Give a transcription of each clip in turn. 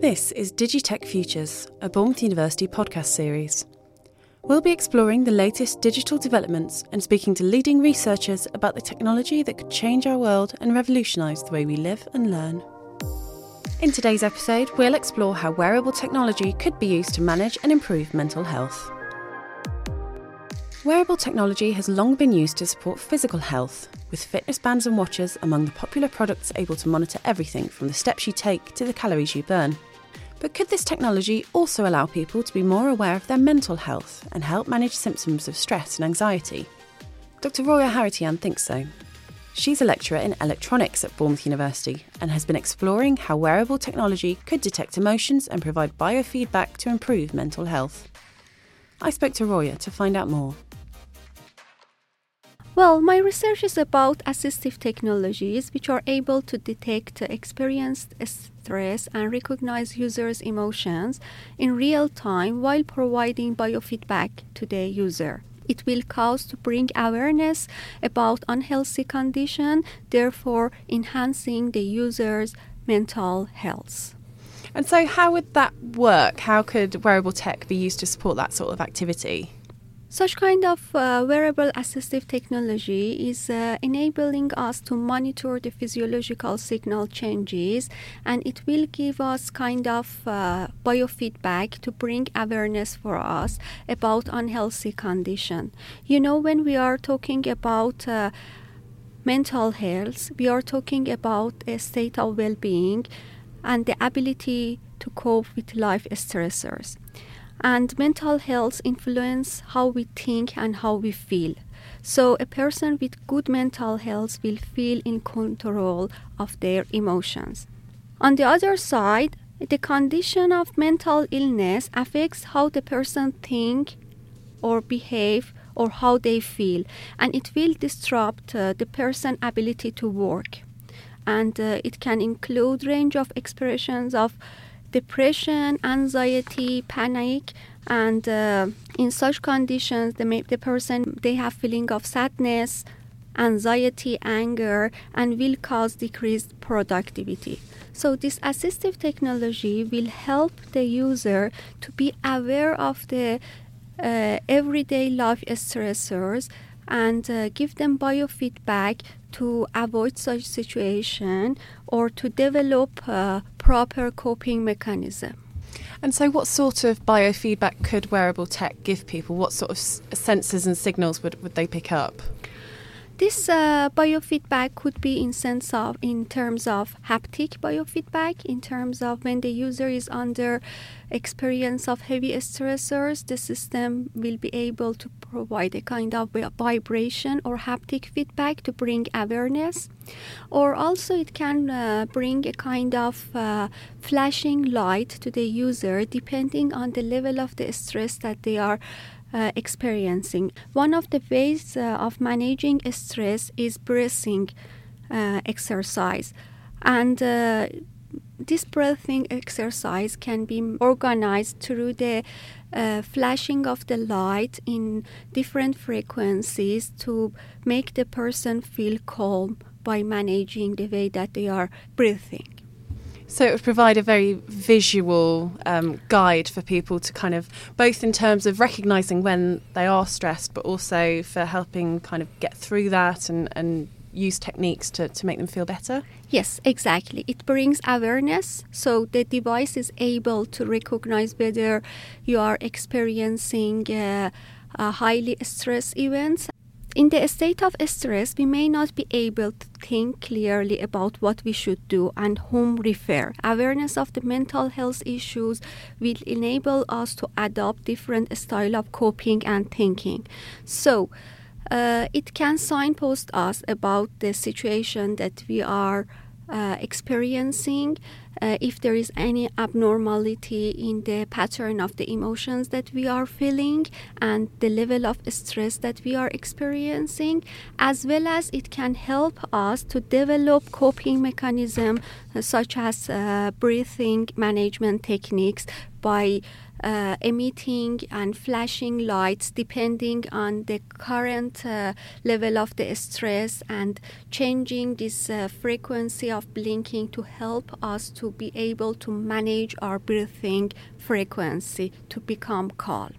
This is Digitech Futures, a Bournemouth University podcast series. We'll be exploring the latest digital developments and speaking to leading researchers about the technology that could change our world and revolutionise the way we live and learn. In today's episode, we'll explore how wearable technology could be used to manage and improve mental health. Wearable technology has long been used to support physical health, with fitness bands and watches among the popular products able to monitor everything from the steps you take to the calories you burn. But could this technology also allow people to be more aware of their mental health and help manage symptoms of stress and anxiety? Dr. Roya Haratian thinks so. She's a lecturer in electronics at Bournemouth University and has been exploring how wearable technology could detect emotions and provide biofeedback to improve mental health. I spoke to Roya to find out more. Well, my research is about assistive technologies which are able to detect experienced stress and recognize users' emotions in real time while providing biofeedback to the user. It will cause to bring awareness about unhealthy condition, therefore enhancing the user's mental health. And so, how would that work? How could wearable tech be used to support that sort of activity? Such kind of uh, wearable assistive technology is uh, enabling us to monitor the physiological signal changes and it will give us kind of uh, biofeedback to bring awareness for us about unhealthy condition. You know when we are talking about uh, mental health, we are talking about a state of well-being and the ability to cope with life stressors and mental health influence how we think and how we feel. So a person with good mental health will feel in control of their emotions. On the other side the condition of mental illness affects how the person think or behave or how they feel and it will disrupt uh, the person ability to work. And uh, it can include range of expressions of depression, anxiety, panic, and uh, in such conditions, the, the person they have feeling of sadness, anxiety, anger, and will cause decreased productivity. So this assistive technology will help the user to be aware of the uh, everyday life stressors and uh, give them biofeedback to avoid such situation or to develop a proper coping mechanism. And so, what sort of biofeedback could wearable tech give people? What sort of sensors and signals would, would they pick up? This uh, biofeedback could be in sense of in terms of haptic biofeedback, in terms of when the user is under experience of heavy stressors, the system will be able to provide a kind of vibration or haptic feedback to bring awareness. Or also, it can uh, bring a kind of uh, flashing light to the user depending on the level of the stress that they are uh, experiencing. One of the ways uh, of managing stress is breathing uh, exercise, and uh, this breathing exercise can be organized through the uh, flashing of the light in different frequencies to make the person feel calm by managing the way that they are breathing. So it would provide a very visual um, guide for people to kind of both in terms of recognizing when they are stressed, but also for helping kind of get through that and, and use techniques to, to make them feel better? Yes, exactly. It brings awareness. So the device is able to recognize whether you are experiencing uh, highly stress events in the state of stress, we may not be able to think clearly about what we should do and whom refer. Awareness of the mental health issues will enable us to adopt different style of coping and thinking. So, uh, it can signpost us about the situation that we are uh, experiencing, uh, if there is any abnormality in the pattern of the emotions that we are feeling and the level of stress that we are experiencing, as well as it can help us to develop coping mechanism uh, such as uh, breathing management techniques by uh, emitting and flashing lights depending on the current uh, level of the stress and changing this uh, frequency of blinking to help us to be able to manage our breathing frequency to become calm.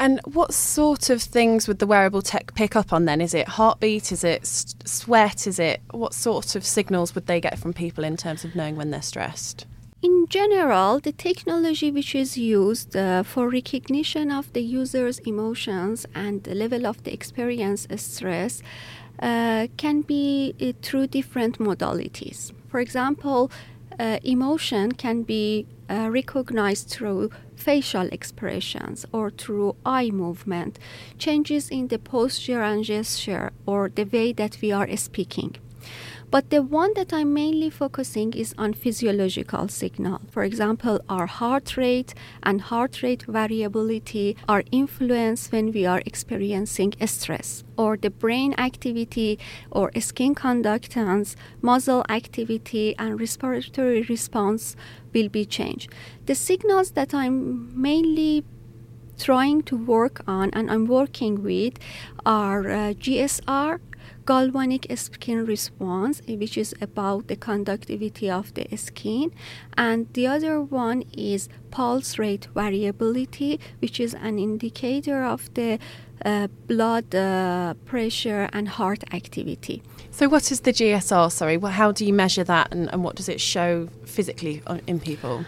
And what sort of things would the wearable tech pick up on then? Is it heartbeat? Is it sweat? Is it what sort of signals would they get from people in terms of knowing when they're stressed? In general, the technology which is used uh, for recognition of the user's emotions and the level of the experience stress uh, can be uh, through different modalities. For example, uh, emotion can be uh, recognized through facial expressions or through eye movement, changes in the posture and gesture, or the way that we are speaking. But the one that I'm mainly focusing is on physiological signal. For example, our heart rate and heart rate variability are influenced when we are experiencing stress, or the brain activity or skin conductance, muscle activity, and respiratory response will be changed. The signals that I'm mainly trying to work on and I'm working with are uh, GSR galvanic skin response, which is about the conductivity of the skin, and the other one is pulse rate variability, which is an indicator of the uh, blood uh, pressure and heart activity. So, what is the GSR? Sorry, how do you measure that, and, and what does it show physically in people?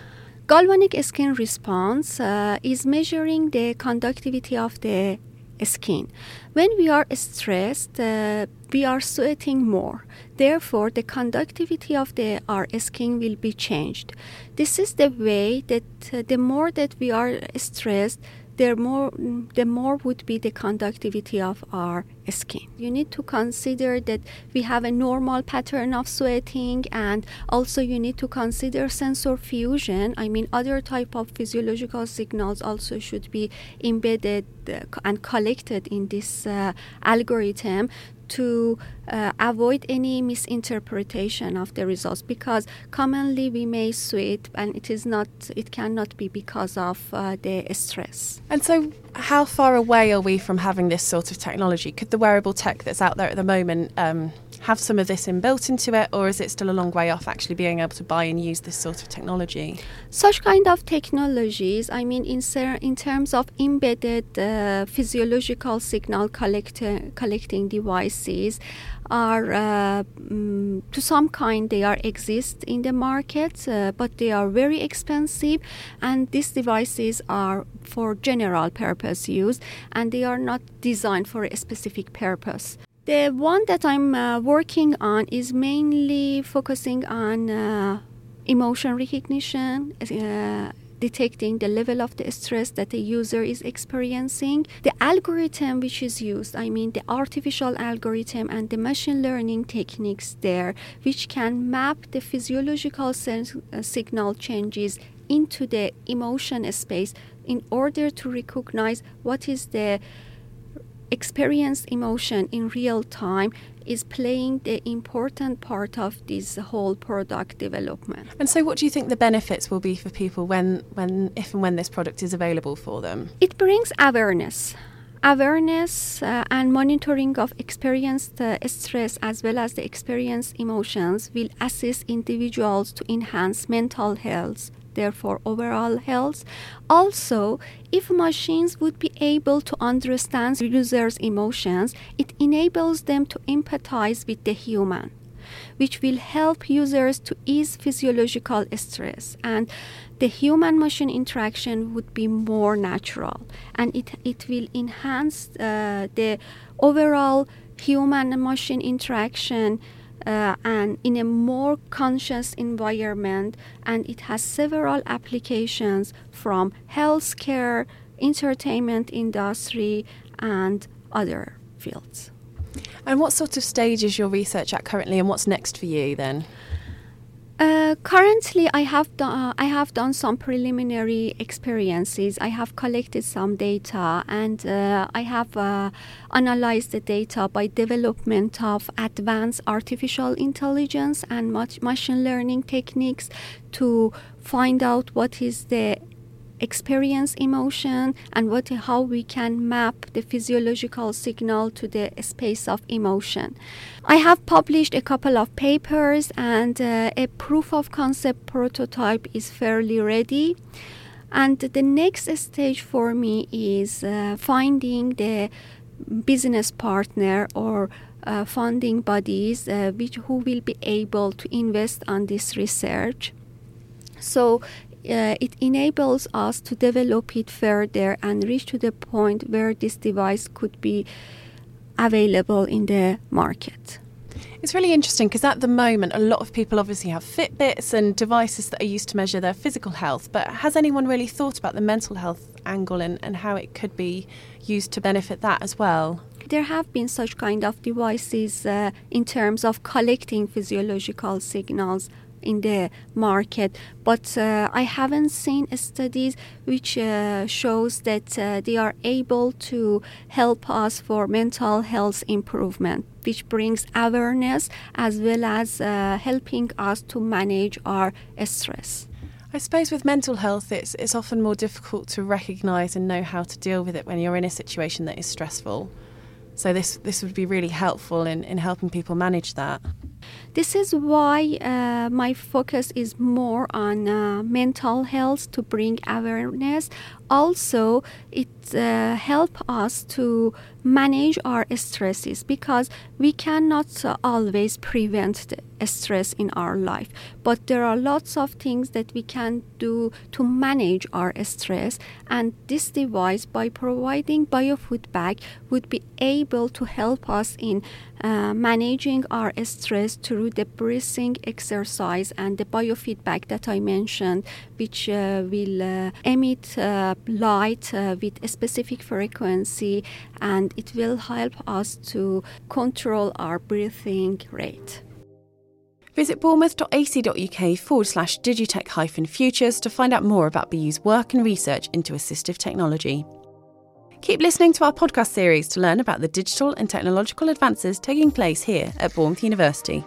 Galvanic skin response uh, is measuring the conductivity of the skin. When we are stressed, uh, we are sweating more. Therefore, the conductivity of the our skin will be changed. This is the way that uh, the more that we are stressed, the more the more would be the conductivity of our skin. You need to consider that we have a normal pattern of sweating and also you need to consider sensor fusion. I mean other type of physiological signals also should be embedded uh, and collected in this uh, algorithm to uh, avoid any misinterpretation of the results because commonly we may sweat and it is not it cannot be because of uh, the stress and so how far away are we from having this sort of technology? Could the wearable tech that's out there at the moment um, have some of this inbuilt into it, or is it still a long way off actually being able to buy and use this sort of technology? Such kind of technologies, I mean, in, ser- in terms of embedded uh, physiological signal collect- collecting devices, are uh, mm, to some kind they are exist in the market, uh, but they are very expensive, and these devices are for general purpose use, and they are not designed for a specific purpose. The one that I'm uh, working on is mainly focusing on uh, emotion recognition, uh, detecting the level of the stress that the user is experiencing. The algorithm which is used, I mean the artificial algorithm and the machine learning techniques there, which can map the physiological uh, signal changes into the emotion space in order to recognize what is the experienced emotion in real time is playing the important part of this whole product development. And so what do you think the benefits will be for people when when if and when this product is available for them? It brings awareness. Awareness uh, and monitoring of experienced uh, stress as well as the experienced emotions will assist individuals to enhance mental health, therefore overall health. Also, if machines would be able to understand users' emotions, it enables them to empathize with the human, which will help users to ease physiological stress and the human machine interaction would be more natural and it, it will enhance uh, the overall human machine interaction uh, and in a more conscious environment and it has several applications from healthcare entertainment industry and other fields. And what sort of stage is your research at currently and what's next for you then uh, currently, I have done uh, I have done some preliminary experiences. I have collected some data, and uh, I have uh, analyzed the data by development of advanced artificial intelligence and machine learning techniques to find out what is the experience emotion and what how we can map the physiological signal to the space of emotion. I have published a couple of papers and uh, a proof of concept prototype is fairly ready. And the next stage for me is uh, finding the business partner or uh, funding bodies uh, which who will be able to invest on this research. So uh, it enables us to develop it further and reach to the point where this device could be available in the market. It's really interesting because at the moment, a lot of people obviously have Fitbits and devices that are used to measure their physical health. But has anyone really thought about the mental health angle and, and how it could be used to benefit that as well? There have been such kind of devices uh, in terms of collecting physiological signals in the market but uh, i haven't seen studies which uh, shows that uh, they are able to help us for mental health improvement which brings awareness as well as uh, helping us to manage our stress I suppose with mental health, it's it's often more difficult to recognise and know how to deal with it when you're in a situation that is stressful. So this this would be really helpful in, in helping people manage that. This is why uh, my focus is more on uh, mental health to bring awareness. Also, it uh, help us to manage our stresses because we cannot uh, always prevent the stress in our life. But there are lots of things that we can do to manage our stress and this device by providing biofeedback would be able to help us in uh, managing our stress through the breathing exercise and the biofeedback that I mentioned which uh, will uh, emit uh, light uh, with a specific frequency and it will help us to control our breathing rate. Visit bournemouth.ac.uk forward slash digitech hyphen futures to find out more about BU's work and research into assistive technology. Keep listening to our podcast series to learn about the digital and technological advances taking place here at Bournemouth University.